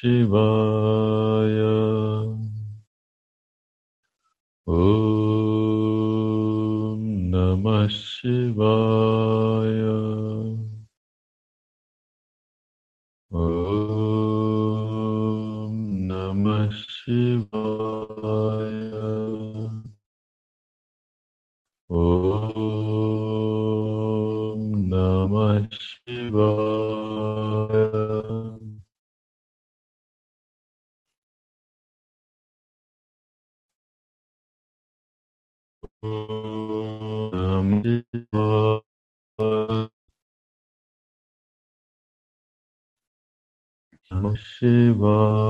शिवाय। ॐ नमः शिवाय। 是我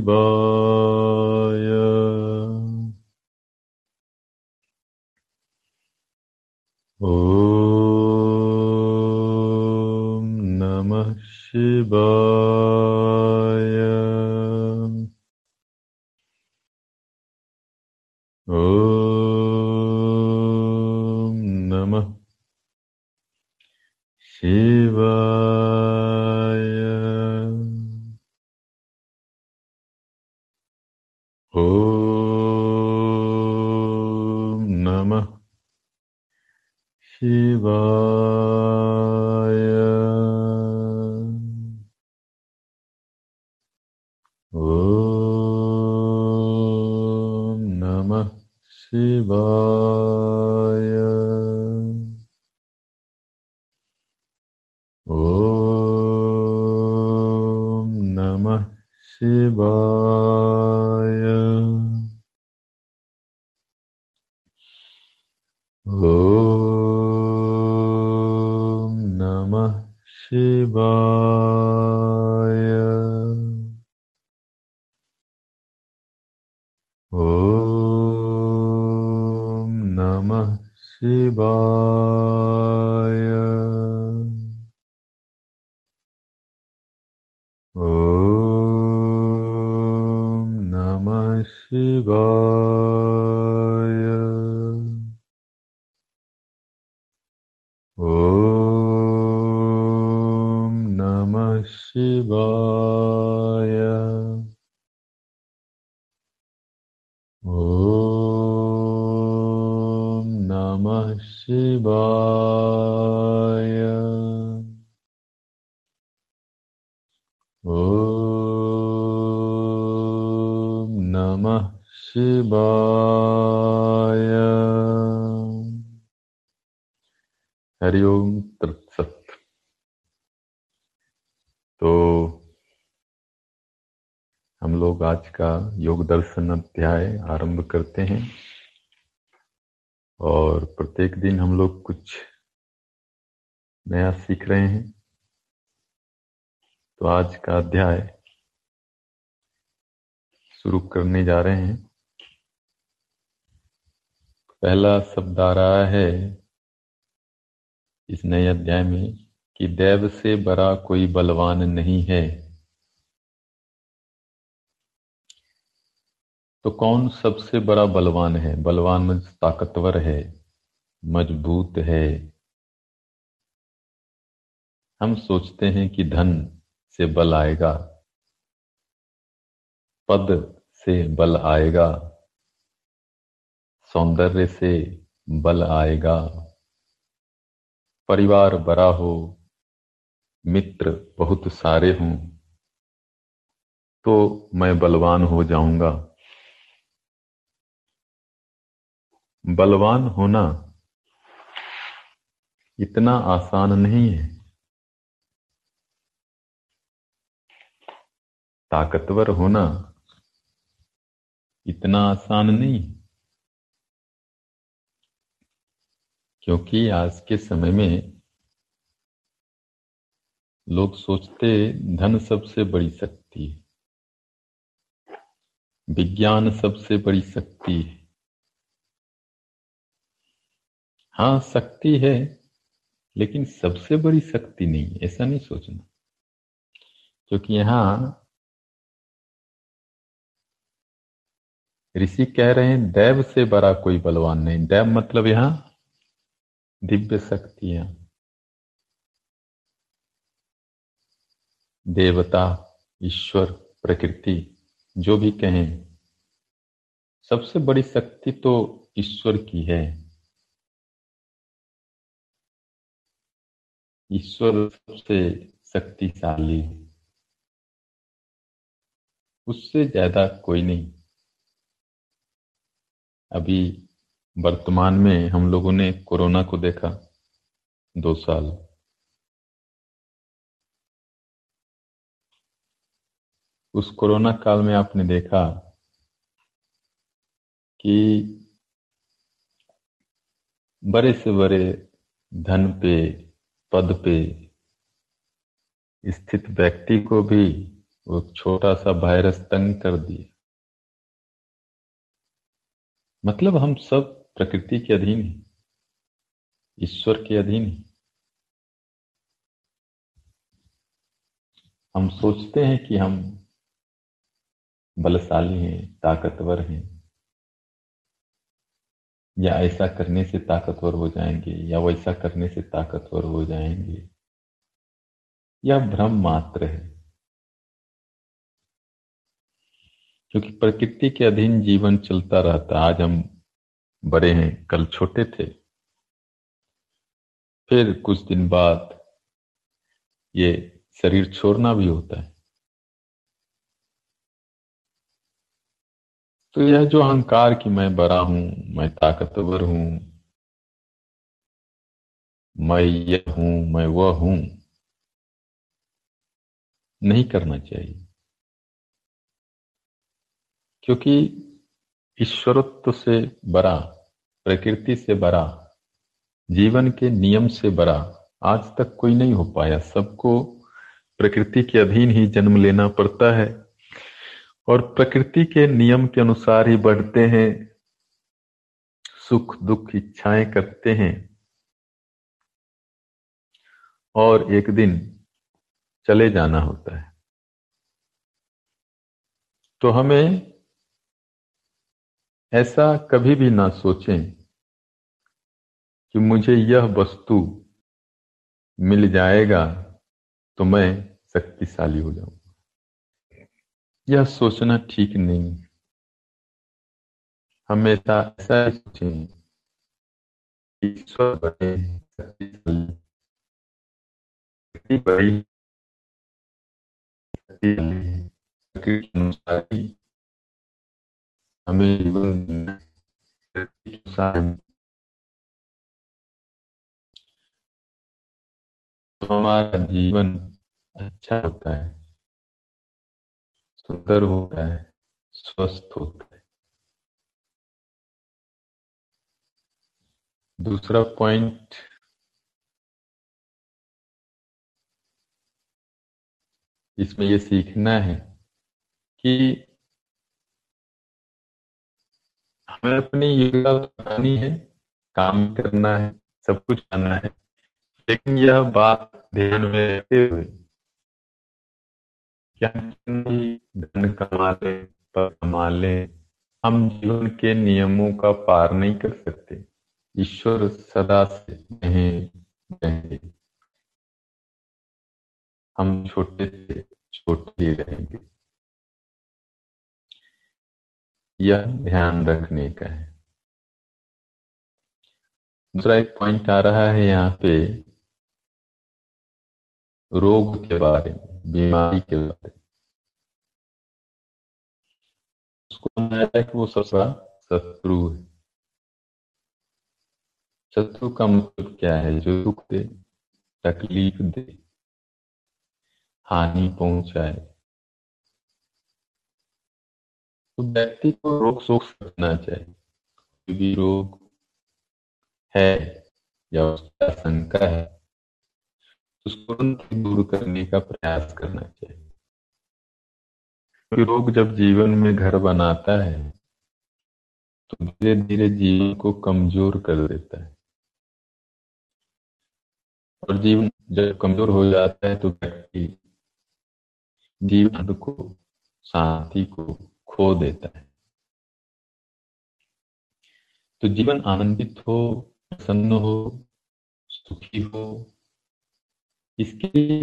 Bye. God. योग दर्शन अध्याय आरंभ करते हैं। और प्रत्येक दिन हम लोग कुछ नया सीख रहे हैं। तो आज का अध्याय शुरू करने जा रहे हैं। पहला शब्द आ रहा है इस नए अध्याय में कि देव से बड़ा कोई बलवान नहीं है। कौन सबसे बड़ा बलवान है? बलवान में ताकतवर है, मज़बूत है। हम सोचते हैं कि धन से बल आएगा, पद से बल आएगा, सौंदर्य से बल आएगा। परिवार बड़ा हो, मित्र बहुत सारे हों तो मैं बलवान हो जाऊँगा। बलवान होना इतना आसान नहीं है। ताकतवर होना इतना आसान नहीं। क्योंकि आज के समय में लोग सोचते धन सबसे बड़ी शक्ति है, विज्ञान सबसे बड़ी शक्ति है। हाँ शक्ति है, लेकिन सबसे बड़ी शक्ति नहीं ऐसा नहीं सोचना। क्योंकि यहाँ ऋषि कह रहे हैं, दैव से बड़ा कोई बलवान नहीं। दैव मतलब यहाँ दिव्य शक्तियाँ। देवता, ईश्वर, प्रकृति, जो भी कहें, सबसे बड़ी शक्ति तो ईश्वर की है। ईश्वर सबसे शक्तिशाली। है उससे ज़्यादा कोई नहीं। अभी वर्तमान में हम लोगों ने कोरोना को देखा, दो साल। उस कोरोना काल में आपने देखा कि बड़े से बड़े धन पे पद पे स्थित व्यक्ति को भी वो छोटा सा वायरस तंग कर दिया। मतलब हम सब प्रकृति के अधीन हैं, ईश्वर के अधीन हैं। हम सोचते हैं कि हम बलशाली हैं, ताकतवर हैं या ऐसा करने से ताकतवर हो जाएँगे, या वैसा करने से ताकतवर हो जाएँगे। यह भ्रम मात्र है। क्योंकि प्रकृति के अधीन जीवन चलता रहता आज हम बड़े हैं, कल छोटे थे। फिर कुछ दिन बाद ये शरीर छोड़ना भी होता है। तो यह जो अहंकार की मैं बड़ा हूँ, मैं ताकतवर हूँ, मैं यह हूँ, मैं वह हूँ, नहीं करना चाहिए। क्योंकि ईश्वरत्व से बड़ा, प्रकृति से बड़ा, जीवन के नियम से बड़ा, आज तक कोई नहीं हो पाया। सबको प्रकृति के अधीन ही जन्म लेना पड़ता है। और प्रकृति के नियम के अनुसार ही बढ़ते हैं। सुख, दुख, इच्छाएँ करते हैं। और एक दिन चले जाना होता है। तो हमें ऐसा कभी भी ना सोचें कि मुझे यह वस्तु मिल जाएगा तो मैं शक्तिशाली हो जाऊँगा यह सोचना ठीक नहीं। हमेशा ऐसा सोचें ईश्वर बने बड़ी हमें तो हमारा जीवन अच्छा होता है। सुंदर होता है, स्वस्थ होता है। दूसरा पॉइंट इसमें ये सीखना है कि हमें अपनी योग्यता बनानी है, काम करना है, सब कुछ आना है, लेकिन यह बात ध्यान में रखते हुए क्या धन कमा ले, पर कमा ले। हम जीवन के नियमों का पार नहीं कर सकते। ईश्वर सदा से नहीं हम छोटे से छोटे ही रहेंगे। यह ध्यान रखने का है। दूसरा एक पॉइंट आ रहा है यहाँ पे रोग के बारे में। बीमारी के बारे उसको कि वो सबसे शत्रु है शत्रु का मतलब क्या है? जो दुख दे, तकलीफ़ दे, हानि पहुँचाए। तो व्यक्ति को रोग सोच सकना चाहिए कोई भी रोग है या उसका शंका है। उसको दूर करने का प्रयास करना चाहिए। रोग जब जीवन में घर बनाता है तो धीरे धीरे जीवन को कमज़ोर कर देता है। और जीवन जब कमज़ोर हो जाता है तो व्यक्ति जीवन को, शांति को खो देता है। तो जीवन आनंदित हो, प्रसन्न हो, सुखी हो इसके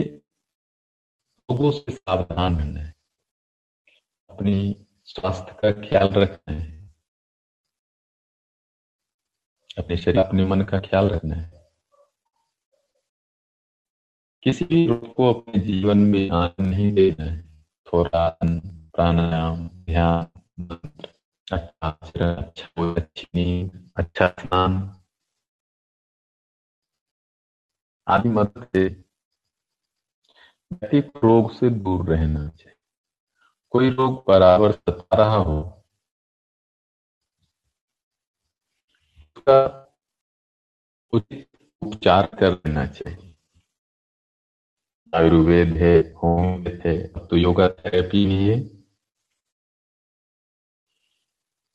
लोगों से सावधान रहना है। अपनी स्वास्थ्य का ख्याल रखना है। अपने शरीर, अपने मन का ख्याल रखना है। किसी भी रोग को अपने जीवन में आने नहीं देना है। थोड़ा प्राणायाम, ध्यान अच्छा अच्छा अच्छी नींद अच्छा स्नान आदि मदद से व्यक्ति रोग से दूर रहना चाहिए। कोई रोग बराबर सता रहा हो, उसका उचित उपचार कर लेना चाहिए। आयुर्वेद है होम्योपैथ है तो योगा थेरेपी भी है।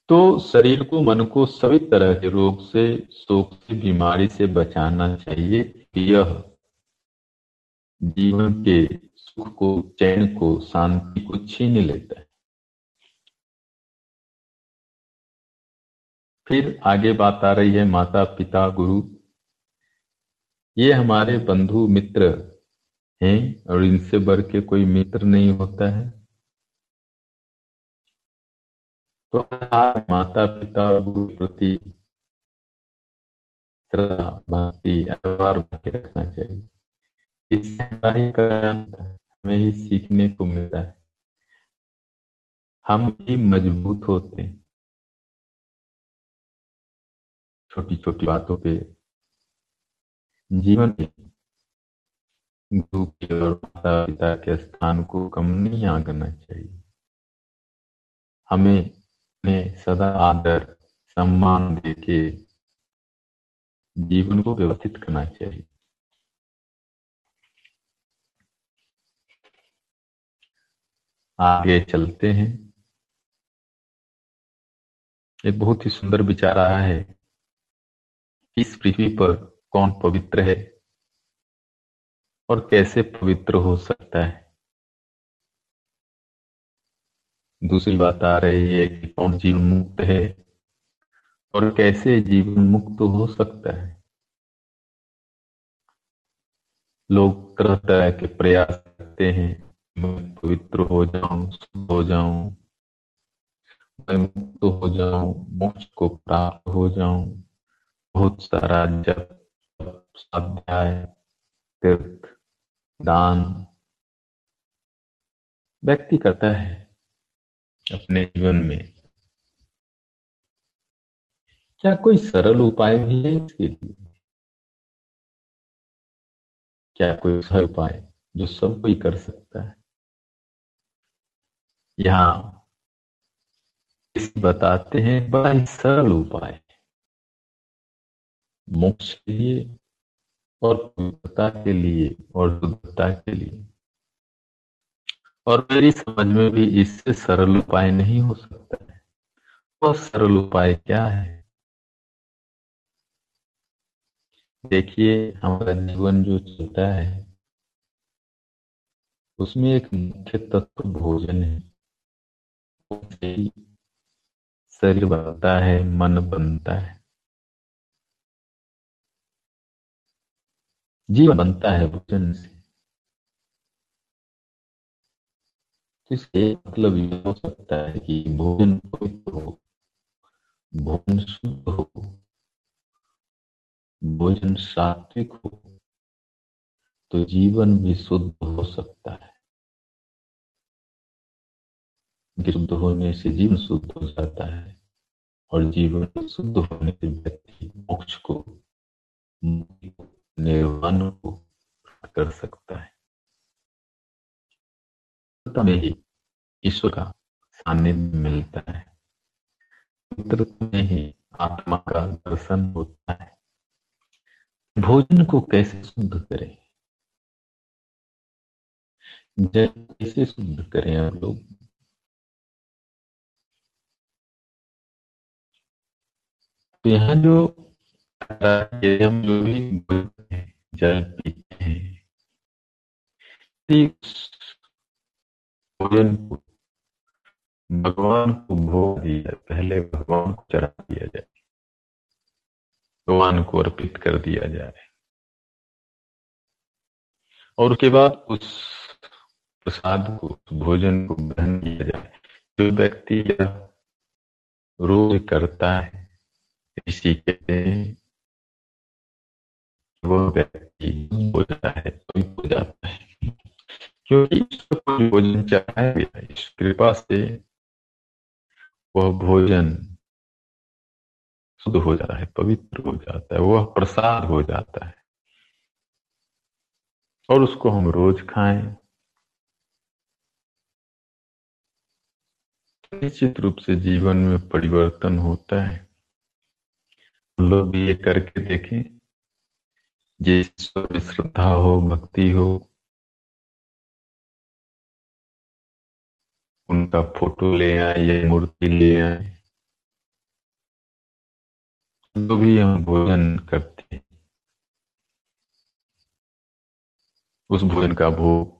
तो शरीर को, मन को सभी तरह के रोग से, शोक से, बीमारी से बचाना चाहिए। यह जीवन के सुख को, चैन को, शांति को छीन लेता है। फिर आगे बात आ रही है माता, पिता, गुरु। ये हमारे बंधु, मित्र हैं और इनसे बढ़ के कोई मित्र नहीं होता है। तो माता, पिता गुरु प्रति श्रद्धा, भक्ति व्यवहार रखना चाहिए। इससे हमें ही सीखने को मिलता है हम ही मज़बूत होते हैं। छोटी छोटी बातों पे जीवन में गुरु के और माता पिता के स्थान को कम नहीं आंकना चाहिए। हमें उन्हें सदा आदर, सम्मान देके जीवन को व्यवस्थित करना चाहिए। आगे चलते हैं। एक बहुत ही सुंदर विचार आया है इस पृथ्वी पर कौन पवित्र है और कैसे पवित्र हो सकता है। दूसरी बात आ रही है कि कौन जीवन मुक्त है और कैसे जीवन मुक्त हो सकता है। लोग तरह तरह के प्रयास करते हैं। मैं पवित्र हो जाऊँ, शुद्ध हो जाऊँ मैं मुक्त हो जाऊँ, मोक्ष को प्राप्त हो जाऊँ। बहुत सारा जप स्वाध्याय तीर्थ, दान व्यक्ति करता है अपने जीवन में। क्या कोई सरल उपाय भी है इसके लिए? क्या कोई सरल उपाय जो सब कोई कर सकता है? यहाँ बताते हैं बड़ा ही सरल उपाय। मोक्ष के लिए और पवित्रता के लिए और शुद्धता के लिए। और मेरी समझ में भी इससे सरल उपाय नहीं हो सकता है। वह सरल उपाय क्या है? देखिए, हमारा जीवन जो चलता है, उसमें एक मुख्य तत्व भोजन है। शरीर बनता है, मन बनता है। जीवन बनता है भोजन से। इसके मतलब ये हो सकता है कि भोजन पवित्र हो, भोजन शुद्ध हो, भोजन सात्विक हो तो जीवन भी शुद्ध हो सकता है। शुद्ध होने से जीवन शुद्ध हो जाता है और जीवन शुद्ध होने से व्यक्ति मोक्ष को, निर्वाण को कर सकता है। में ही ईश्वर का सानिध्य मिलता है। में ही आत्मा का दर्शन होता है। भोजन को कैसे शुद्ध करें? कैसे शुद्ध करें आप लोग तो यहाँ जो हम जो भी जल पीते हैं भोजन को, भगवान को भोग दिया पहले भगवान को चढ़ा दिया जाए, भगवान को अर्पित कर दिया जाए। और उसके बाद उस प्रसाद को भोजन को ग्रहण किया जाए। जो व्यक्ति रोज करता है कहते हैं वो व्यक्ति हो जाता है जाता है। क्योंकि को भोजन चढ़ाया गया इस कृपा से वह भोजन शुद्ध हो जाता है, पवित्र हो जाता है, वह प्रसाद हो जाता है। और उसको हम रोज खाएँ। निश्चित रूप से जीवन में परिवर्तन होता है। लोग भी ये करके देखें। जिस श्रद्धा हो, भक्ति हो, उनका फ़ोटो ले आए या मूर्ति ले आए जो भी हम भोजन करते हैं। उस भोजन का भोग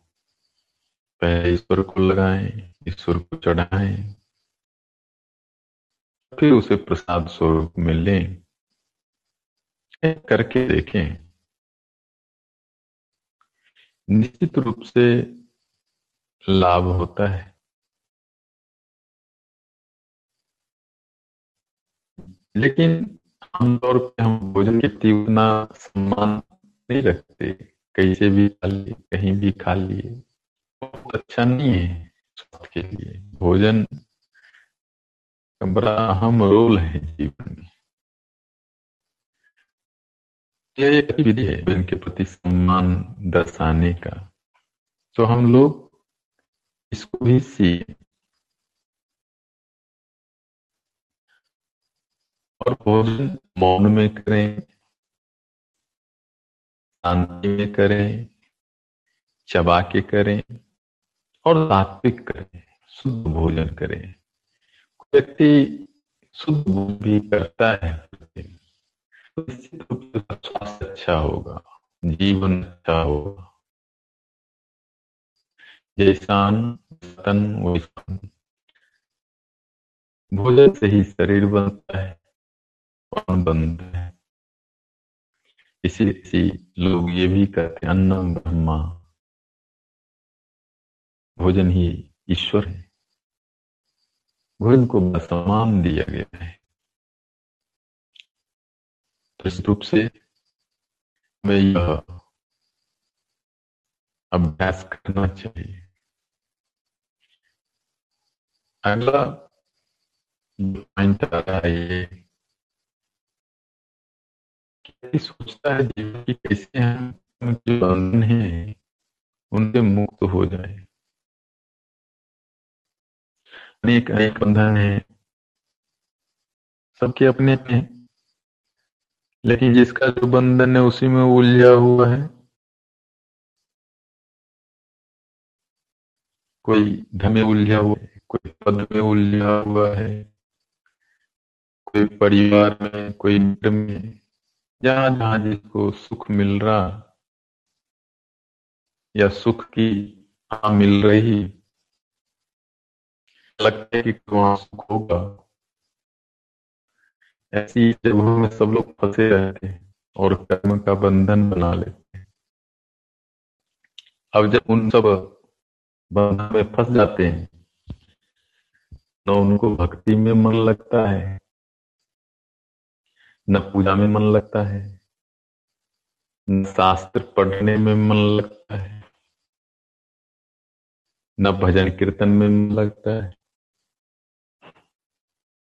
पहले ईश्वर को लगाएँ, ईश्वर को चढ़ाएँ, फिर उसे प्रसाद स्वरूप में लें। करके देखें। निश्चित रूप से लाभ होता है। लेकिन आमतौर पे हम भोजन के प्रति उतना सम्मान नहीं रखते। कहीं से भी खा लिए, कहीं भी खा लिए। बहुत अच्छा नहीं है स्वास्थ्य के लिए। भोजन बड़ा अहम रोल है जीवन में। एक विधि है के प्रति सम्मान दर्शाने का। तो हम लोग इसको भी सीख। और भोजन मौन में करें, शांति में करें चबा के करें और सात्विक करें, शुद्ध भोजन करें। व्यक्ति शुद्ध भी करता है स्वास्थ्य अच्छा होगा, जीवन अच्छा होगा। वैसान भोजन से ही शरीर बनता है कौन बंद है। इसी इसी लोग ये भी कहते हैं, अन्नम ब्रह्मा। भोजन ही ईश्वर है। भोजन को समान दिया गया है। इस रूप से हमें यह अभ्यास करना चाहिए। अगला पॉइंट आ रहा है ये सोचता है जीवन की कैसे हम जो बंधन है, उनसे मुक्त हो जाए। अनेक अनेक बंधन है। सबके अपने अपने लेकिन जिसका जो बंधन है उसी में उलझा हुआ है। कोई धन में उलझा हुआ है, कोई पद में उलझा हुआ है, कोई परिवार में, कोई मित्र में जहाँ जहाँ जिसको सुख मिल रहा या सुख की आ मिल रही, लगता है कि वहाँ सुख होगा। ऐसी जगहों में सब लोग फंसे रहते हैं और कर्म का बंधन बना लेते हैं। अब जब उन सब बंधन में फंस जाते हैं, न उनको भक्ति में मन लगता है, न पूजा में मन लगता है, न शास्त्र पढ़ने में मन लगता है, न भजन कीर्तन में मन लगता है।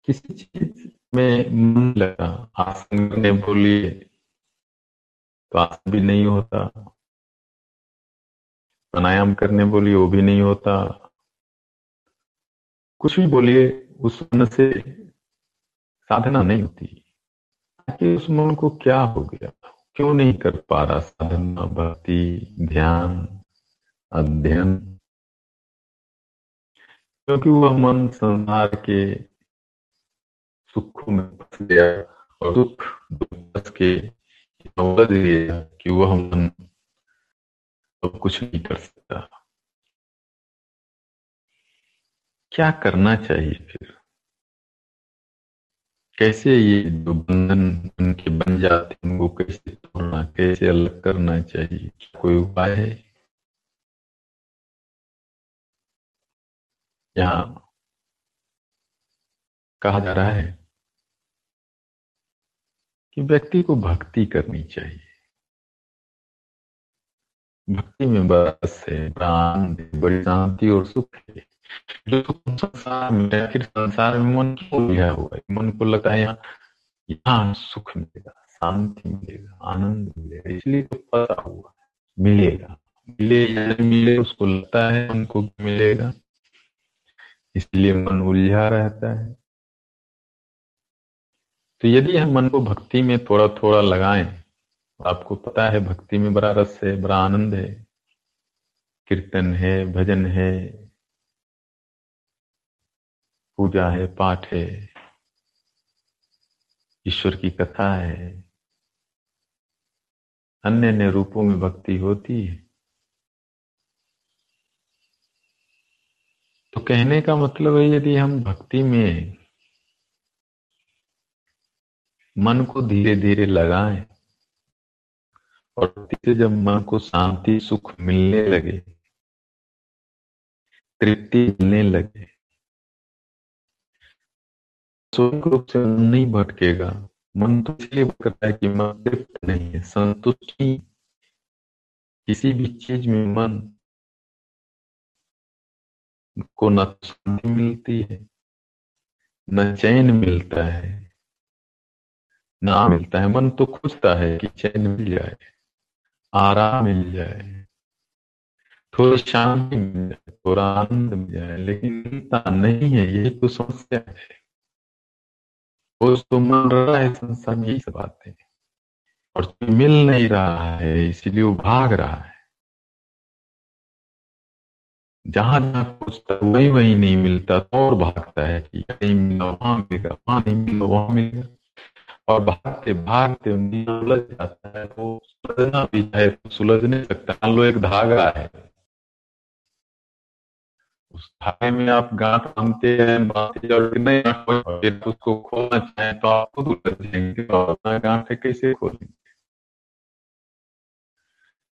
किसी चीज़ में मन लगा। आसन करने बोलिए तो आसन भी नहीं होता। प्राणायाम करने बोलिए, वो भी नहीं होता। कुछ भी बोलिए, उस मन से साधना नहीं होती। कि उस मन को क्या हो गया? क्यों नहीं कर पा रहा साधना? भक्ति, ध्यान, अध्ययन। क्योंकि वह मन संसार के सुख में फंस गया और दुख के कि वह मन अब कुछ नहीं कर सकता। क्या करना चाहिए फिर? कैसे ये जो बंधन उनके बन जाते हैं उनको कैसे तोड़ना, कैसे अलग करना चाहिए? कोई उपाय है? यहाँ कहा जा रहा है कि व्यक्ति को भक्ति करनी चाहिए। भक्ति में बस है प्राण बड़ी शांति और सुख है। जो संसार में आखिर संसार में मन क्यों लिया हुआ है? मन को लगता है यहाँ यहाँ सुख मिलेगा, शांति मिलेगा, आनंद मिलेगा, इसलिए तो पता हुआ, मिलेगा। मिले या मिले, उसको लगता है, मन को मिलेगा। इसलिए मन उलझा रहता है। तो यदि हम मन को भक्ति में थोड़ा थोड़ा लगाएँ, आपको पता है भक्ति में बड़ा रस है, बड़ा आनंद है। कीर्तन है, भजन है, पूजा है, पाठ है, ईश्वर की कथा है। अन्य अन्य रूपों में भक्ति होती है। तो कहने का मतलब है यदि हम भक्ति में मन को धीरे धीरे लगाएँ और से जब मन को शांति, सुख मिलने लगे, तृप्ति मिलने लगे रूप से मन नहीं भटकेगा। मन तो इसलिए भटकता है कि मन तृप्त नहीं है, संतुष्टि किसी भी चीज़ में मन को न शांति मिलती है, न चैन मिलता है। न मिलता है। मन तो खुजता है कि चैन मिल जाए आराम मिल जाए। थोड़ी शांति मिल जाए थोड़ा आनंद मिल जाए लेकिन मिलता नहीं है यही तो समस्या है। वो तो मन रहा है संसार में यही सब बातें। और तो मिल नहीं रहा है इसीलिए वो भाग रहा है। जहाँ जहाँ खोजता वही वही नहीं मिलता तो और भागता है कि नहीं मिला वहाँ मिलेगा वहाँ नहीं मिला वहाँ मिलेगा। और भागते भागते उलझ जाता है तो सुलझना भी सुलझ नहीं सकता लो, एक धागा है। उस धागे में आप गांठ बांधते हैं, बांधते और नहीं फिर उसको खोलना चाहे तो आप खुद उलझ जाएँगे तो अपना गांठ कैसे खोलेंगे?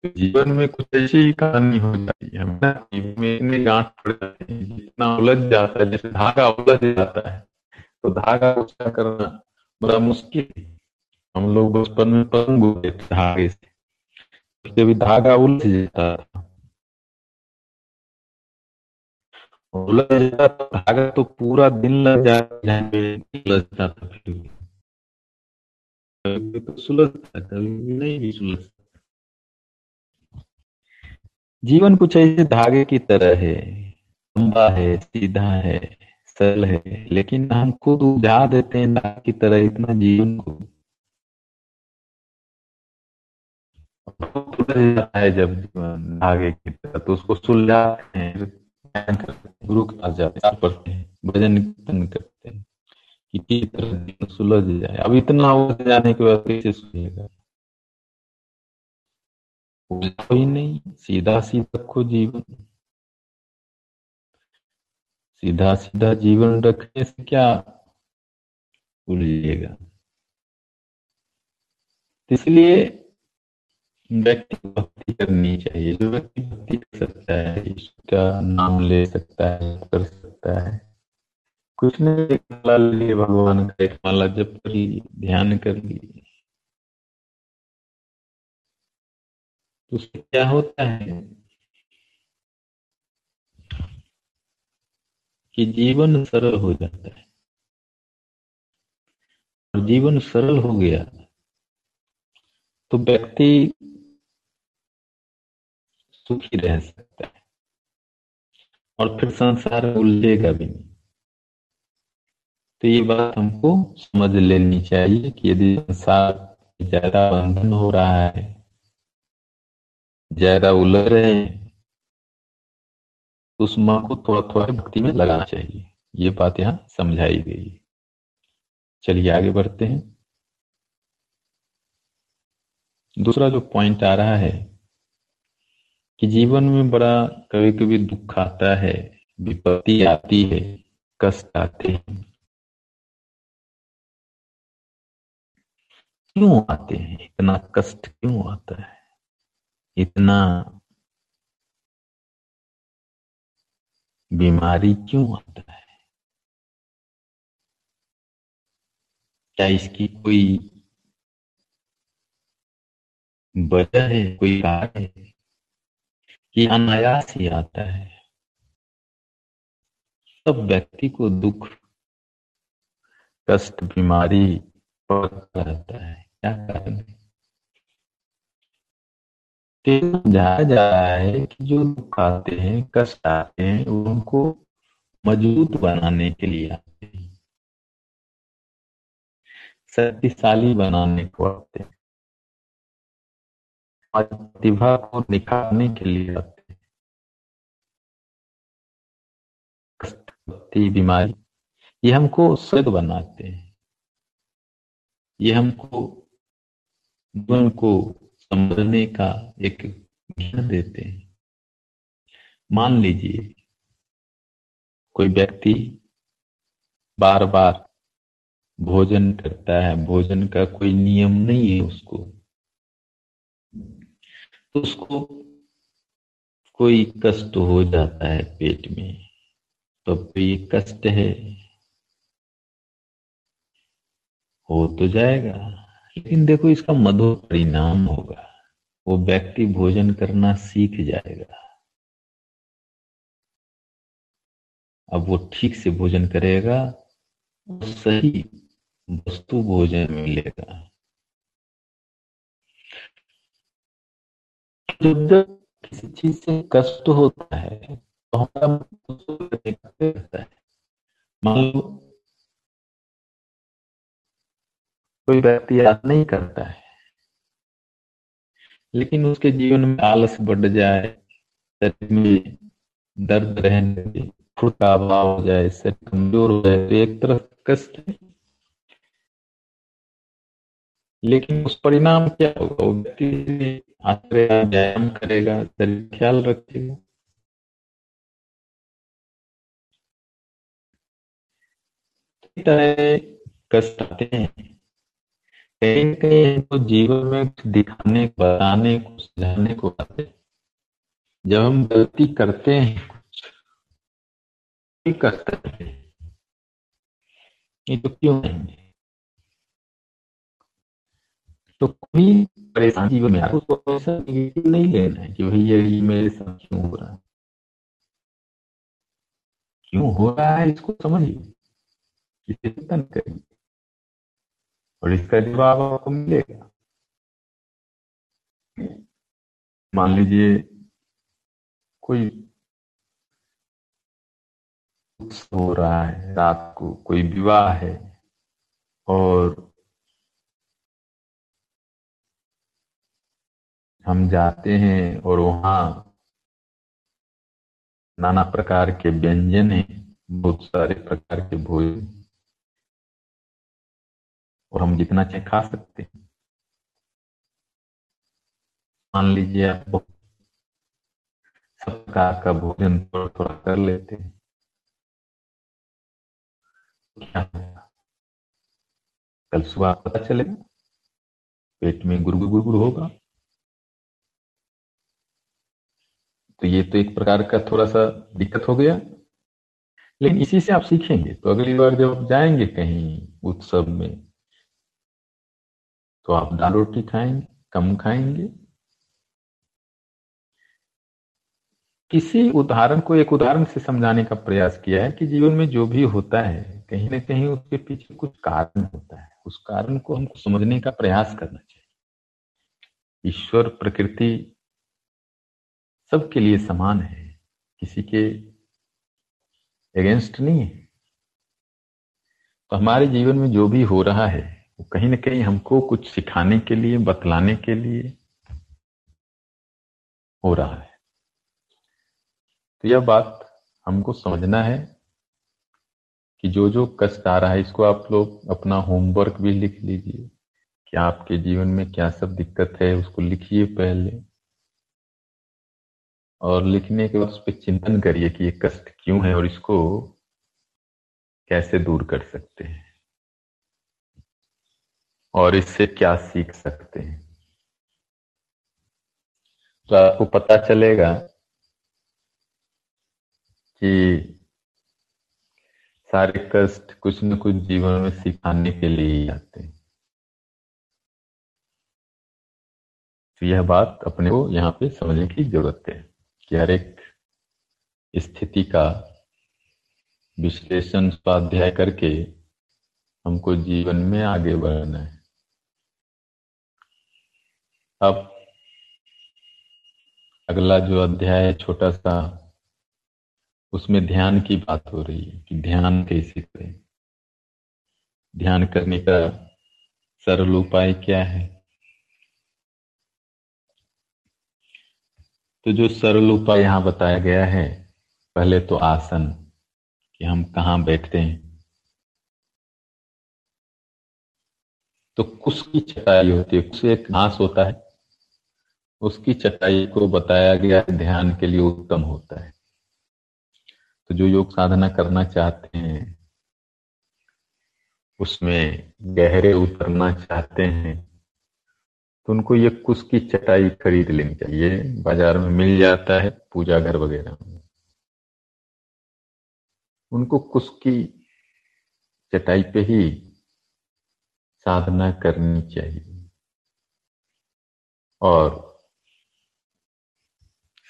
जीवन में कुछ ऐसी ही कहानी हो जाती है जीवन में इतने गांठ पड़ जाते हैं, जितना उलझ जाता है, जैसे धागा उलझ जाता है तो धागा उसका करना? बड़ा मुश्किल। हम लोग बचपन में पतंग उड़ते थे धागे से। जब धागा उलझ जाता था, उलझ जाता तो धागा तो पूरा दिन लग जाता उलझता था फिर कभी तो सुलझता कभी नहीं भी सुलझता जीवन कुछ ऐसे धागे की तरह है, लंबा है, सीधा है। सरल है, लेकिन हम खुद उलझा देते हैं धागे की तरह इतना जीवन को। है जब जीवन धागे की तरह तो उसको सुलझाते हैं गुरु के पास जाते हैं पढ़ते हैं, भजन कीर्तन करते हैं, कि तरह सुलझ जाए। अब इतना हो जाने के बाद कैसे सुलेगा कोई नहीं सीधा सीधा रखो जीवन। सीधा सीधा जीवन रखने से क्या उलझेगा इसलिए व्यक्ति भक्ति करनी चाहिए। जो व्यक्ति भक्ति कर सकता है इसका नाम ले सकता है, कर सकता है। कुछ नहीं माला लिए भगवान का एक माला जब कर ली ध्यान कर ली तो क्या होता है? कि जीवन सरल हो जाता है। और जीवन सरल हो गया तो व्यक्ति सुखी रह सकता है। और फिर संसार उलझेगा भी नहीं। तो ये बात हमको समझ लेनी चाहिए कि यदि संसार ज़्यादा बंधन हो रहा है, ज़्यादा उलझ रहे हैं उस माँ को थोड़ा थोड़ा भक्ति में लगाना चाहिए। ये बात यहाँ समझाई गई। चलिए आगे बढ़ते हैं। दूसरा जो पॉइंट आ रहा है कि जीवन में बड़ा कभी कभी दुख आता है, विपत्ति आती है, कष्ट आते हैं। क्यों आते हैं? इतना कष्ट क्यों आता है? इतना बीमारी क्यों आता है? क्या इसकी कोई वजह है, कोई कारण है कि अनायास ही आता है? सब व्यक्ति को दुख, कष्ट, बीमारी पड़ता रहता है। क्या कारण है? समझाया जा रहा है कि जो दुख आते हैं कष्ट आते हैं उनको मज़बूत बनाने के लिए आते हैं। शक्तिशाली बनाने को आते हैं। प्रतिभा को निखारने के लिए आते हैं। बीमारी, ये हमको स्वस्थ बनाते हैं। ये हमको को समझने का एक ज्ञान देते हैं। मान लीजिए, कोई व्यक्ति बार बार भोजन करता है, भोजन का कोई नियम नहीं है उसको। तो उसको कोई कष्ट हो जाता है पेट में तो ये कष्ट है। हो तो जाएगा। लेकिन देखो इसका मधुर परिणाम होगा। वो व्यक्ति भोजन करना सीख जाएगा। अब वो ठीक से भोजन करेगा सही वस्तु भोजन मिलेगा। जब जब किसी चीज़ से कष्ट होता है तो हमारा है। मान लो कोई व्यक्ति याद नहीं करता है। लेकिन उसके जीवन में आलस बढ़ जाए, शरीर में दर्द रहने लगे का अभाव हो जाए, शरीर कमज़ोर हो जाए तो एक तरह कष्ट लेकिन उस परिणाम क्या होगा? वो व्यक्ति व्यायाम करेगा, शरीर ख्याल रखेगा। तरह कष्ट आते हैं। कहीं कहीं तो जीवन में दिखाने, बताने को समझाने को आते जब हम गलती करते हैं, कुछ कर सकते ये तो क्यों नहीं तो कोई परेशानी जीवन में आपको ऐसा नहीं लेना है कि भैया ये मेरे साथ क्यों हो रहा है? क्यों हो रहा है इसको समझिए। इसे चिंतन करिए। और इसका जवाब आपको मिलेगा। मान लीजिए कोई हो रहा है, रात को कोई विवाह है और हम जाते हैं और वहाँ नाना प्रकार के व्यंजन है, बहुत सारे प्रकार के भोजन। और हम जितना चाहे खा सकते हैं। मान लीजिए आप सब प्रकार का भोजन थोड़ा थोड़ा कर लेते हैं। क्या कल सुबह पता चलेगा। पेट में गुरगुर गुरगुर होगा। तो ये तो एक प्रकार का थोड़ा सा दिक्कत हो गया। लेकिन इसी से आप सीखेंगे। तो अगली बार जब आप जाएँगे कहीं उत्सव में तो आप दाल रोटी खाएँगे, कम खाएँगे। किसी उदाहरण को एक उदाहरण से समझाने का प्रयास किया है कि जीवन में जो भी होता है, कहीं ना कहीं उसके पीछे कुछ कारण होता है। उस कारण को हमको समझने का प्रयास करना चाहिए। ईश्वर, प्रकृति सबके लिए समान है। किसी के अगेंस्ट नहीं है। तो हमारे जीवन में जो भी हो रहा है वो कहीं ना कहीं हमको कुछ सिखाने के लिए, बतलाने के लिए हो रहा है। तो यह बात हमको समझना है कि जो जो कष्ट आ रहा है, इसको आप लोग अपना होमवर्क भी लिख लीजिए कि आपके जीवन में क्या सब दिक्कत है, उसको लिखिए पहले। और लिखने के बाद उस पर चिंतन करिए कि ये कष्ट क्यों है और इसको कैसे दूर कर सकते हैं। और इससे क्या सीख सकते हैं? तो आपको पता चलेगा कि सारे कष्ट कुछ न कुछ जीवन में सिखाने के लिए ही आते हैं। तो यह बात अपने को यहाँ पे समझने की ज़रूरत है कि हर एक स्थिति का विश्लेषण, स्वाध्याय करके हमको जीवन में आगे बढ़ना है। अब अगला जो अध्याय है, छोटा सा, उसमें ध्यान की बात हो रही है कि ध्यान कैसे करें। ध्यान करने का सरल उपाय क्या है? तो जो सरल उपाय यहाँ बताया गया है, पहले तो आसन, कि हम कहा बैठते हैं। तो कुछ की चटाई होती है, कुछ एक घास होता है उसकी चटाई को बताया गया ध्यान के लिए उत्तम होता है। तो जो योग साधना करना चाहते हैं, उसमें गहरे उतरना चाहते हैं तो उनको ये कुश की चटाई खरीद लेनी चाहिए। बाज़ार में मिल जाता है, पूजा घर वगैरह में। उनको कुश की चटाई पे ही साधना करनी चाहिए। और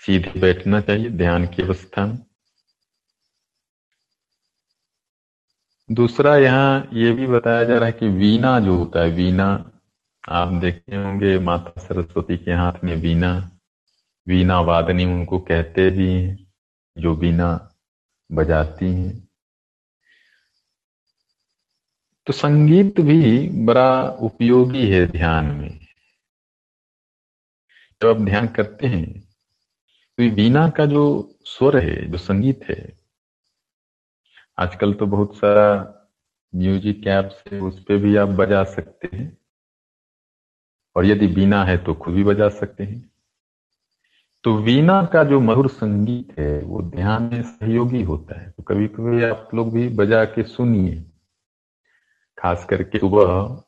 सीधे बैठना चाहिए ध्यान की अवस्था में। दूसरा यहाँ ये भी बताया जा रहा है कि वीणा जो होता है, वीणा, आप देखते होंगे माता सरस्वती के हाथ में वीणा वीणा वादनी उनको कहते भी हैं, जो वीणा बजाती हैं। तो संगीत भी बड़ा उपयोगी है ध्यान में। जब आप ध्यान करते हैं तो वीणा का जो स्वर है, जो संगीत है, आजकल तो बहुत सारा म्यूज़िक ऐप्स है, उस पर भी आप बजा सकते हैं। और यदि बीना है तो खुद भी बजा सकते हैं। तो वीणा का जो मधुर संगीत है, वो ध्यान में सहयोगी होता है। तो कभी कभी आप लोग भी बजा के सुनिए, खास करके सुबह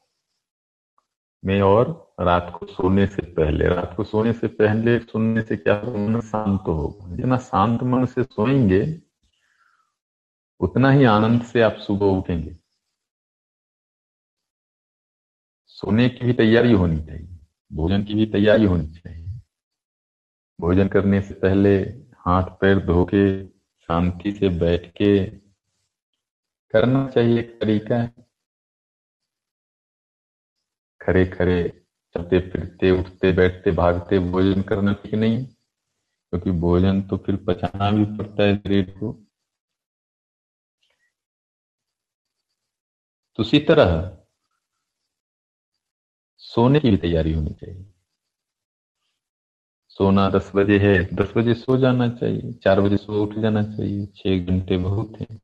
में और रात को सोने से पहले। रात को सोने से पहले सुनने से क्या मन शांत होगा। जितना शांत मन से सोएँगे, उतना ही आनंद से आप सुबह उठेंगे। सोने की भी तैयारी होनी चाहिए। भोजन की भी तैयारी होनी चाहिए। भोजन करने से पहले हाथ पैर धो के शांति से बैठ के करना चाहिए एक तरीका है। खड़े खरे चलते फिरते, उठते बैठते, भागते, भोजन करना ठीक नहीं। क्योंकि तो भोजन तो फिर पचाना भी पड़ता है शरीर को। तो उसी तरह सोने की भी तैयारी होनी चाहिए। सोना दस बजे है, दस बजे सो जाना चाहिए, चार बजे सो उठ जाना चाहिए, छह घंटे बहुत है।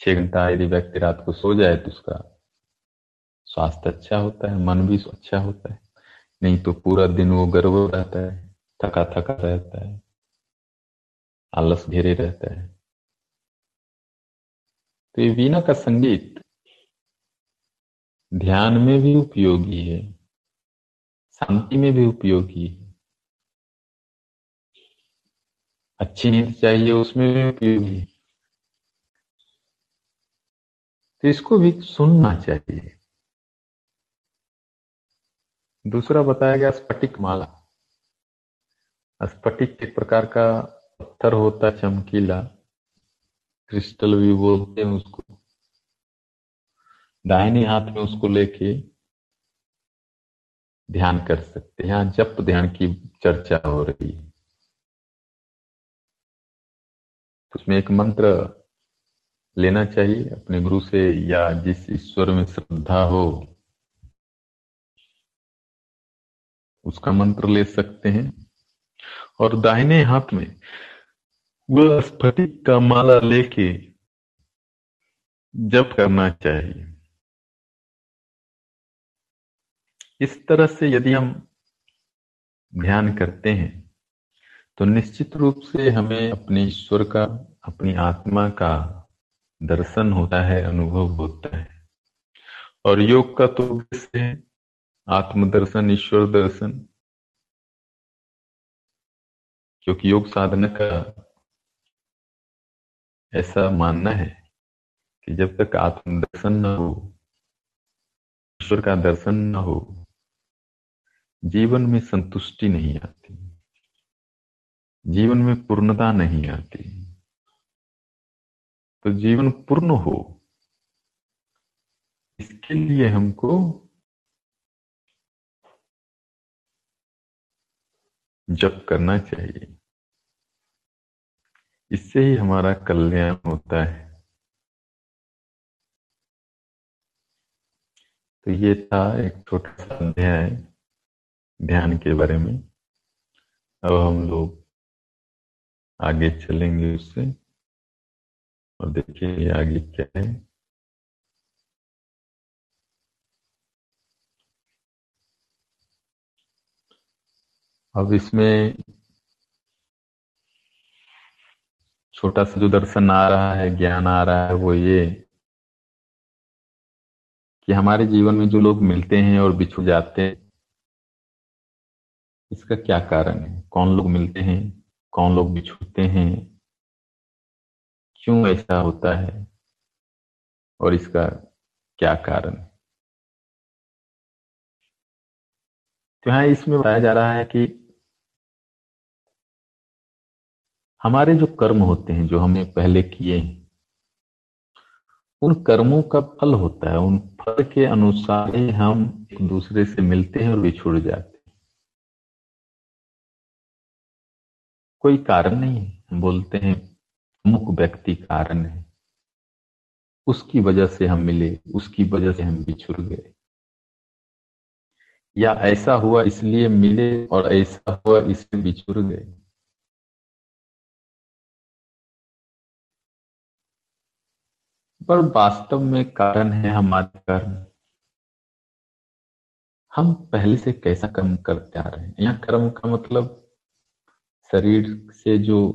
छह घंटा यदि व्यक्ति रात को सो जाए तो उसका स्वास्थ्य अच्छा होता है, मन भी अच्छा होता है। नहीं तो पूरा दिन वो गर्व रहता है थका थका रहता है, आलस घेरे रहता है। तो ये वीणा का संगीत ध्यान में भी उपयोगी है, शांति में भी उपयोगी है। अच्छी नींद चाहिए उसमें भी उपयोगी है। तो इसको भी सुनना चाहिए। दूसरा बताया गया स्फटिक माला। स्फटिक एक प्रकार का पत्थर होता है, चमकीला। क्रिस्टल भी बोलते हैं उसको। दाहिने हाथ में उसको लेके ध्यान कर सकते हैं। यहाँ जप ध्यान की चर्चा हो रही है। उसमें एक मंत्र लेना चाहिए अपने गुरु से, या जिस ईश्वर में श्रद्धा हो उसका मंत्र ले सकते हैं। और दाहिने हाथ में वह स्फटिक का माला लेके जप करना चाहिए। इस तरह से यदि हम ध्यान करते हैं तो निश्चित रूप से हमें अपने ईश्वर का, अपनी आत्मा का दर्शन होता है, अनुभव होता है। और योग का तो है आत्मदर्शन, ईश्वर दर्शन, क्योंकि योग साधना का ऐसा मानना है कि जब तक आत्मदर्शन न हो, ईश्वर का दर्शन न हो, जीवन में संतुष्टि नहीं आती, जीवन में पूर्णता नहीं आती तो जीवन पूर्ण हो, इसके लिए हमको जप करना चाहिए। इससे ही हमारा कल्याण होता है। तो ये था एक छोटा सा अध्याय ध्यान के बारे में। अब हम लोग आगे चलेंगे उससे। और देखिए आगे क्या है। अब इसमें छोटा सा जो दर्शन आ रहा है, ज्ञान आ रहा है, वो ये कि हमारे जीवन में जो लोग मिलते हैं और बिछुड़ जाते हैं, इसका क्या कारण है? कौन लोग मिलते हैं? कौन लोग बिछुड़ते हैं? क्यों ऐसा होता है? और इसका क्या कारण है? तो यहाँ इसमें बताया जा रहा है कि हमारे जो कर्म होते हैं, जो हमने पहले किए हैं, उन कर्मों का फल होता है। उन फल के अनुसार ही हम एक दूसरे से मिलते हैं और बिछुड़ जाते हैं। कोई कारण नहीं है। बोलते हैं अमुक व्यक्ति कारण है। उसकी वजह से हम मिले, उसकी वजह से हम बिछुड़ गए। या ऐसा हुआ इसलिए मिले और ऐसा हुआ इसलिए बिछुड़ गए। पर वास्तव में कारण है हमारे कर्म। हम पहले से कैसा कर्म करते आ रहे हैं? यहाँ कर्म का मतलब शरीर से जो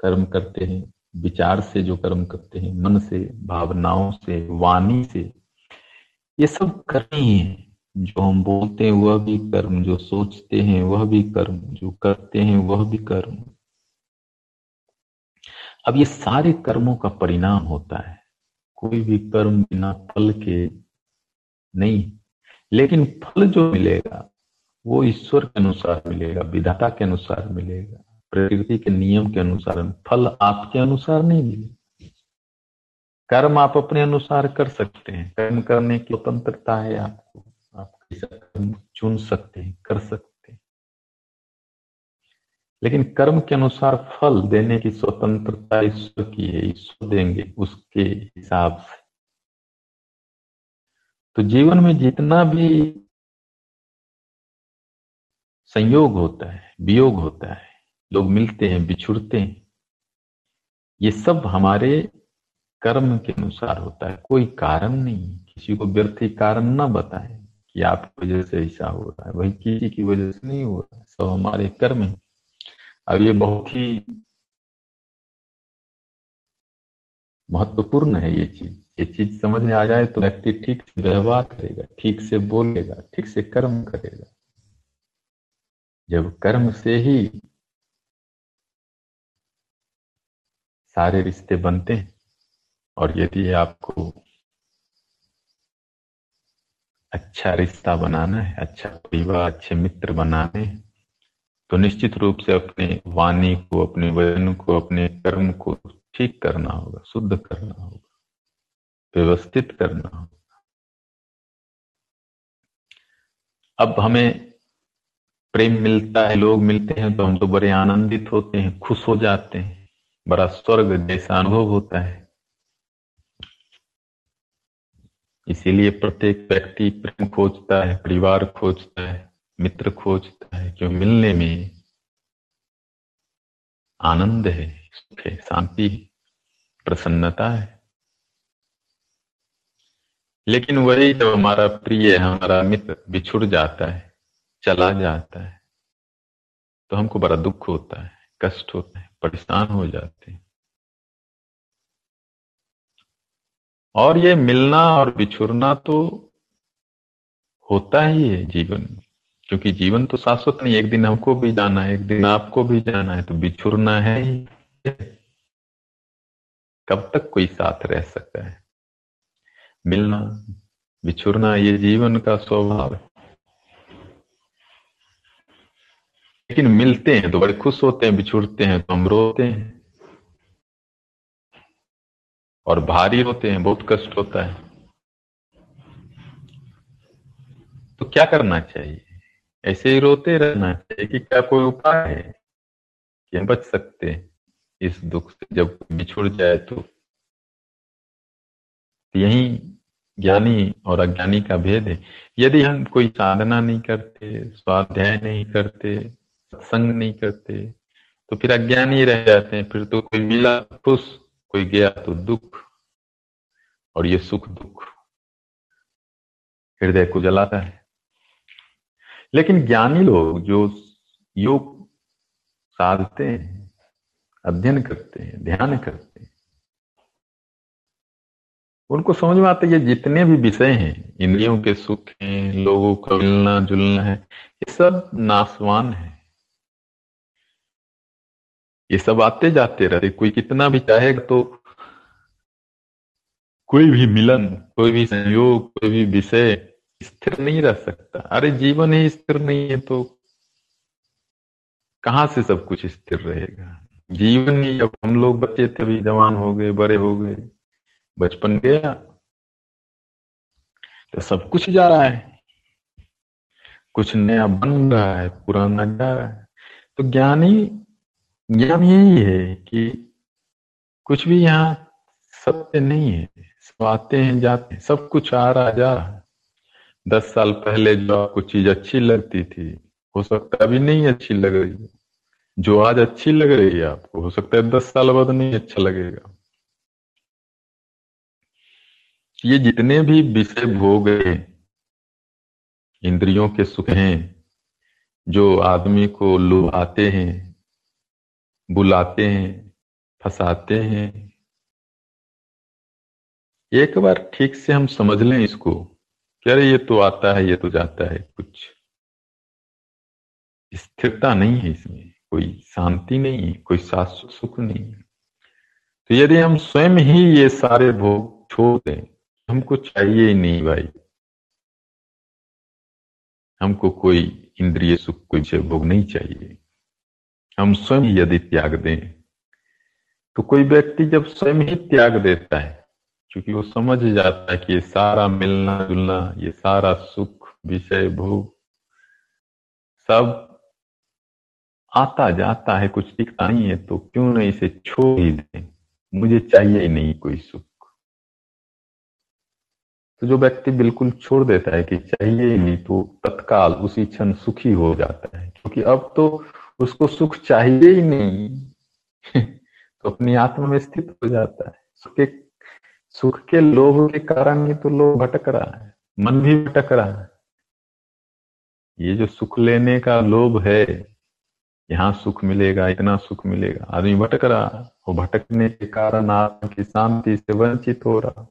कर्म करते हैं, विचार से जो कर्म करते हैं, मन से, भावनाओं से, वाणी से, ये सब कर्म ही है। जो हम बोलते हैं, वह भी कर्म, जो सोचते हैं, वह भी कर्म, जो करते हैं, वह भी कर्म। अब ये सारे कर्मों का परिणाम होता है। कोई भी कर्म बिना फल के नहीं, लेकिन फल जो मिलेगा, वो ईश्वर के अनुसार मिलेगा, विधाता के अनुसार मिलेगा, प्रकृति के नियम के अनुसार, फल आपके अनुसार नहीं मिलेगा। कर्म आप अपने अनुसार कर सकते हैं। कर्म करने की स्वतंत्रता है आपको। चुन सकते हैं, कर सकते हैं। लेकिन कर्म के अनुसार फल देने की स्वतंत्रता ईश्वर की है, ईश्वर देंगे उसके हिसाब से। तो जीवन में जितना भी संयोग होता है, वियोग होता है, लोग मिलते हैं, बिछुड़ते हैं, ये सब हमारे कर्म के अनुसार होता है। कोई कारण नहीं, किसी को व्यर्थी कारण ना बताए। कि आपकी वजह से ऐसा हो रहा है, वही किसी की वजह से नहीं हो रहा है, सब हमारे कर्म है। अब ये बहुत ही महत्वपूर्ण है ये चीज़। ये चीज़ समझ में आ जाए तो व्यक्ति ठीक से व्यवहार करेगा, ठीक से बोलेगा, ठीक से कर्म करेगा। जब कर्म से ही सारे रिश्ते बनते हैं, और यदि आपको अच्छा रिश्ता बनाना है अच्छा परिवार, अच्छे मित्र बनाने तो निश्चित रूप से अपने वाणी को, अपने वज़न को, अपने कर्म को ठीक करना होगा, शुद्ध करना होगा, व्यवस्थित करना होगा। अब हमें प्रेम मिलता है, लोग मिलते हैं तो हम तो बड़े आनंदित होते हैं, खुश हो जाते हैं। बड़ा स्वर्ग जैसा अनुभव होता है। इसीलिए प्रत्येक व्यक्ति प्रेम खोजता है, परिवार खोजता है, मित्र खोजता है क्यों मिलने में आनंद है, सुख है, शांति है, प्रसन्नता है। लेकिन वही जब हमारा प्रिय, हमारा मित्र बिछुड़ जाता है, चला जाता है। तो हमको बड़ा दुख होता है, कष्ट होता है, परेशान हो जाते हैं। और ये मिलना और बिछुड़ना तो होता ही है जीवन। में क्योंकि जीवन तो शाश्वत नहीं, एक दिन हमको भी जाना है, एक दिन आपको भी जाना है तो बिछुड़ना है ही। कब तक कोई साथ रह सकता है? मिलना बिछुड़ना ये जीवन का स्वभाव है। लेकिन मिलते हैं तो बड़े खुश होते हैं बिछुड़ते हैं तो हम रोते हैं। और भारी होते हैं, बहुत कष्ट होता है। तो क्या करना चाहिए? ऐसे ही रोते रहना चाहिए कि क्या कोई उपाय है कि हम बच सकते इस दुख से? जब बिछुड़ जाए तो। यही ज्ञानी और अज्ञानी का भेद है। यदि हम कोई साधना नहीं करते, स्वाध्याय नहीं करते, सत्संग नहीं करते तो फिर अज्ञानी रह जाते हैं, फिर तो कोई मिला खुश कोई गया तो दुख और ये सुख दुख। हृदय को जलाता है। लेकिन ज्ञानी लोग जो योग साधते हैं, अध्ययन करते हैं, ध्यान करते हैं, उनको समझ में आता ये जितने भी विषय हैं, इंद्रियों के सुख हैं, लोगों का मिलना जुलना है, ये सब नासवान है। ये सब आते जाते रहते। कोई कितना भी चाहेगा तो कोई भी मिलन, कोई भी संयोग, कोई भी विषय स्थिर नहीं रह सकता। अरे जीवन ही स्थिर नहीं है तो कहाँ से सब कुछ स्थिर रहेगा? जीवन ही जब हम लोग बच्चे थे अभी जवान हो गए, बड़े हो गए, बचपन गया तो सब कुछ जा रहा है। कुछ नया बन रहा है, पुराना जा रहा है। तो ज्ञानी ज्ञान यही है कि कुछ भी यहाँ सत्य नहीं है, सब आते हैं, जाते हैं, सब कुछ आ रहा जा रहा है। दस साल पहले जो आपको चीज़ अच्छी लगती थी, हो सकता है अभी नहीं अच्छी लग रही है। जो आज अच्छी लग रही है आपको, हो सकता है दस साल बाद नहीं अच्छा लगेगा। ये जितने भी विषय भोग हैं, इंद्रियों के सुख हैं, जो आदमी को लुभाते हैं बुलाते हैं, फंसाते हैं। एक बार ठीक से हम समझ लें इसको कि अरे ये तो आता है, ये तो जाता है, कुछ स्थिरता नहीं है इसमें, कोई शांति नहीं है, कोई शाश्वत सुख नहीं है। तो यदि हम स्वयं ही ये सारे भोग छोड़ दें, हमको चाहिए ही नहीं भाई। हमको कोई इंद्रिय सुख कुछ भोग नहीं चाहिए। हम स्वयं यदि त्याग दें तो कोई व्यक्ति जब स्वयं ही त्याग देता है, क्योंकि वो समझ जाता है कि ये सारा मिलना जुलना, ये सारा सुख, विषय, भोग, सब आता जाता है, कुछ टिकता नहीं है तो क्यों नहीं इसे छोड़ ही दें? मुझे चाहिए ही नहीं कोई सुख। तो जो व्यक्ति बिल्कुल छोड़ देता है कि चाहिए ही नहीं तो तत्काल उसी क्षण सुखी हो जाता है, क्योंकि अब तो उसको सुख चाहिए ही नहीं। तो अपनी आत्मा में स्थित हो जाता है। सुख के सुख के लोभ के कारण ही तो लोग भटक रहा है। मन भी भटक रहा है। ये जो सुख लेने का लोभ है, यहाँ सुख मिलेगा, इतना सुख मिलेगा। आदमी भटक रहा, वो भटकने के कारण आत्मा की शांति से वंचित हो रहा।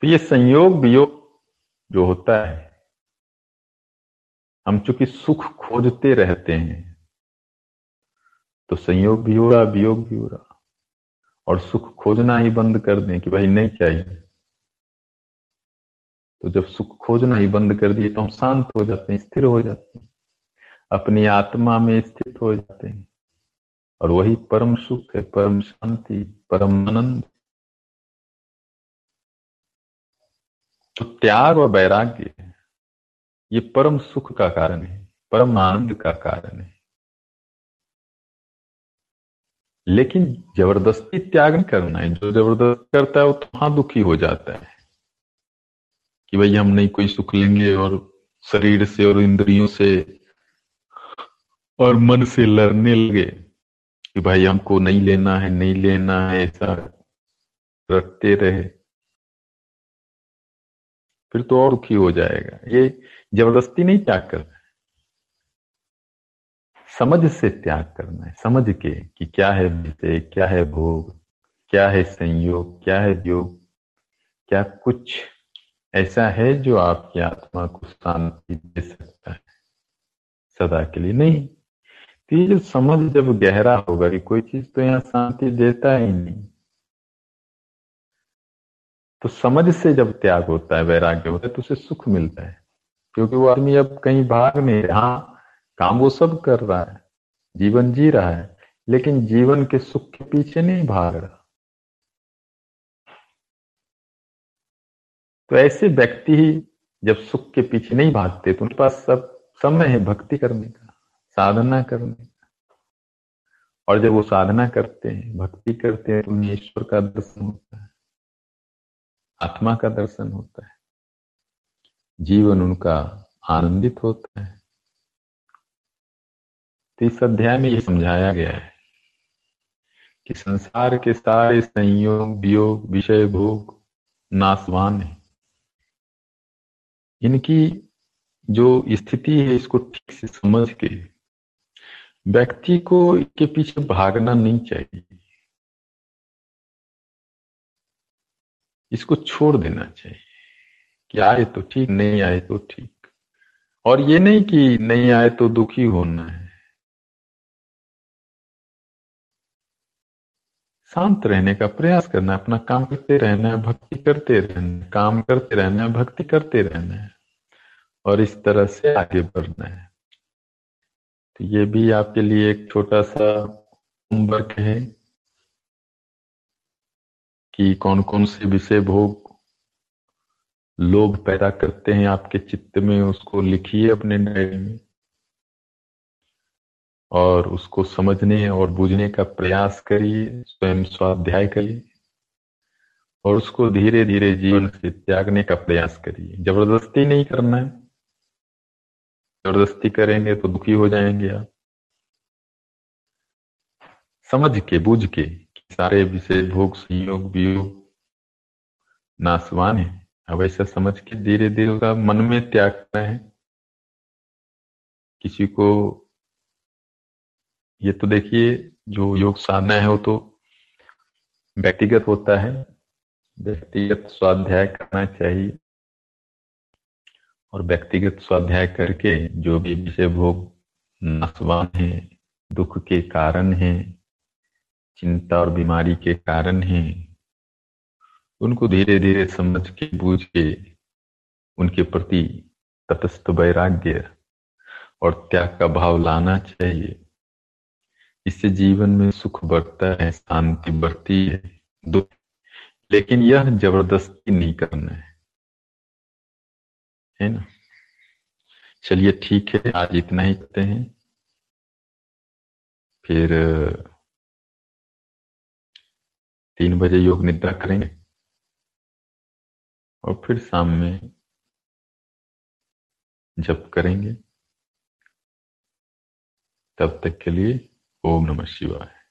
तो ये संयोग वियोग जो होता है हम चूँकि सुख खोजते रहते हैं तो संयोग भी हो रहा, वियोग भी हो रहा। और सुख खोजना ही बंद कर दें कि भाई नहीं चाहिए। तो जब सुख खोजना ही बंद कर दिए तो हम शांत हो जाते हैं, स्थिर हो जाते हैं। अपनी आत्मा में स्थित हो जाते हैं। और वही परम सुख है, परम शांति, परम आनंद। तो त्याग और वैराग्य ये परम सुख का कारण है, परम आनंद का कारण है। लेकिन ज़बरदस्ती त्याग करना है। जो ज़बरदस्ती करता है, वो तो वहाँ दुखी हो जाता है कि भाई हम नहीं कोई सुख लेंगे और शरीर से और इंद्रियों से और मन से लड़ने लगे कि भाई हमको नहीं लेना है, नहीं लेना है, ऐसा रटते रहे। फिर तो और दुखी हो जाएगा। ये ज़बरदस्ती नहीं त्याग करना है। समझ से त्याग करना है। समझ के कि क्या है विषय, क्या है भोग, क्या है संयोग, क्या है योग, क्या कुछ ऐसा है जो आपकी आत्मा को शांति दे सकता है। सदा के लिए नहीं। तो ये जो समझ जब गहरा होगा कि कोई चीज़ तो यहाँ शांति देता ही नहीं। तो समझ से जब त्याग होता है, वैराग्य होता है तो उसे सुख मिलता है। क्योंकि वो आदमी अब कहीं भाग नहीं हाँ काम वो सब कर रहा है, जीवन जी रहा है, लेकिन जीवन के सुख के पीछे नहीं भाग रहा। तो ऐसे व्यक्ति ही जब सुख के पीछे नहीं भागते तो उनके पास सब समय है भक्ति करने का, साधना करने का। और जब वो साधना करते हैं, भक्ति करते हैं तो उन्हें ईश्वर का दर्शन होता है, आत्मा का दर्शन होता है। जीवन उनका आनंदित होता है। तो इस अध्याय में ये समझाया गया है कि संसार के सारे संयोग, वियोग, विषय, भोग नासवान है। इनकी जो स्थिति है, इसको ठीक से समझ के व्यक्ति को इसके पीछे भागना नहीं चाहिए। इसको छोड़ देना चाहिए। कि आए तो ठीक, नहीं आए तो ठीक। और ये नहीं कि नहीं आए तो दुखी होना है। शांत रहने का प्रयास करना है अपना काम करते रहना है, भक्ति करते रहना है, काम करते रहना है, भक्ति करते रहना है, और इस तरह से आगे बढ़ना है। तो ये भी आपके लिए एक छोटा सा होमवर्क है कि कौन कौन से विषय भोग लोभ पैदा करते हैं आपके चित्त में, उसको लिखिए अपने डायरी में और उसको समझने और बुझने का प्रयास करिए, स्वयं स्वाध्याय करिए और उसको धीरे धीरे जीवन से त्यागने का प्रयास करिए। ज़बरदस्ती नहीं करना है। ज़बरदस्ती करेंगे तो दुखी हो जाएँगे आप। समझ के, बुझ के सारे विषय, भोग, संयोग, वियोग नासवान है। अब ऐसा समझ के धीरे धीरे उसका मन में त्याग करना है। किसी को ये तो देखिए, जो योग साधना है वो तो व्यक्तिगत होता है, व्यक्तिगत स्वाध्याय करना चाहिए। और व्यक्तिगत स्वाध्याय करके जो भी विषय भोग नासवान है, दुख के कारण है, चिंता और बीमारी के कारण है उनको धीरे धीरे समझ के, बूझ के उनके प्रति तटस्थ वैराग्य और त्याग का भाव लाना चाहिए। इससे जीवन में सुख बढ़ता है, शांति बढ़ती है, दुख। लेकिन यह ज़बरदस्ती नहीं करना है। है ना? चलिए ठीक है, आज इतना ही करते हैं। फिर, तीन बजे योग निद्रा करेंगे। और फिर शाम में जब करेंगे। तब तक के लिए ओम नमः शिवाय।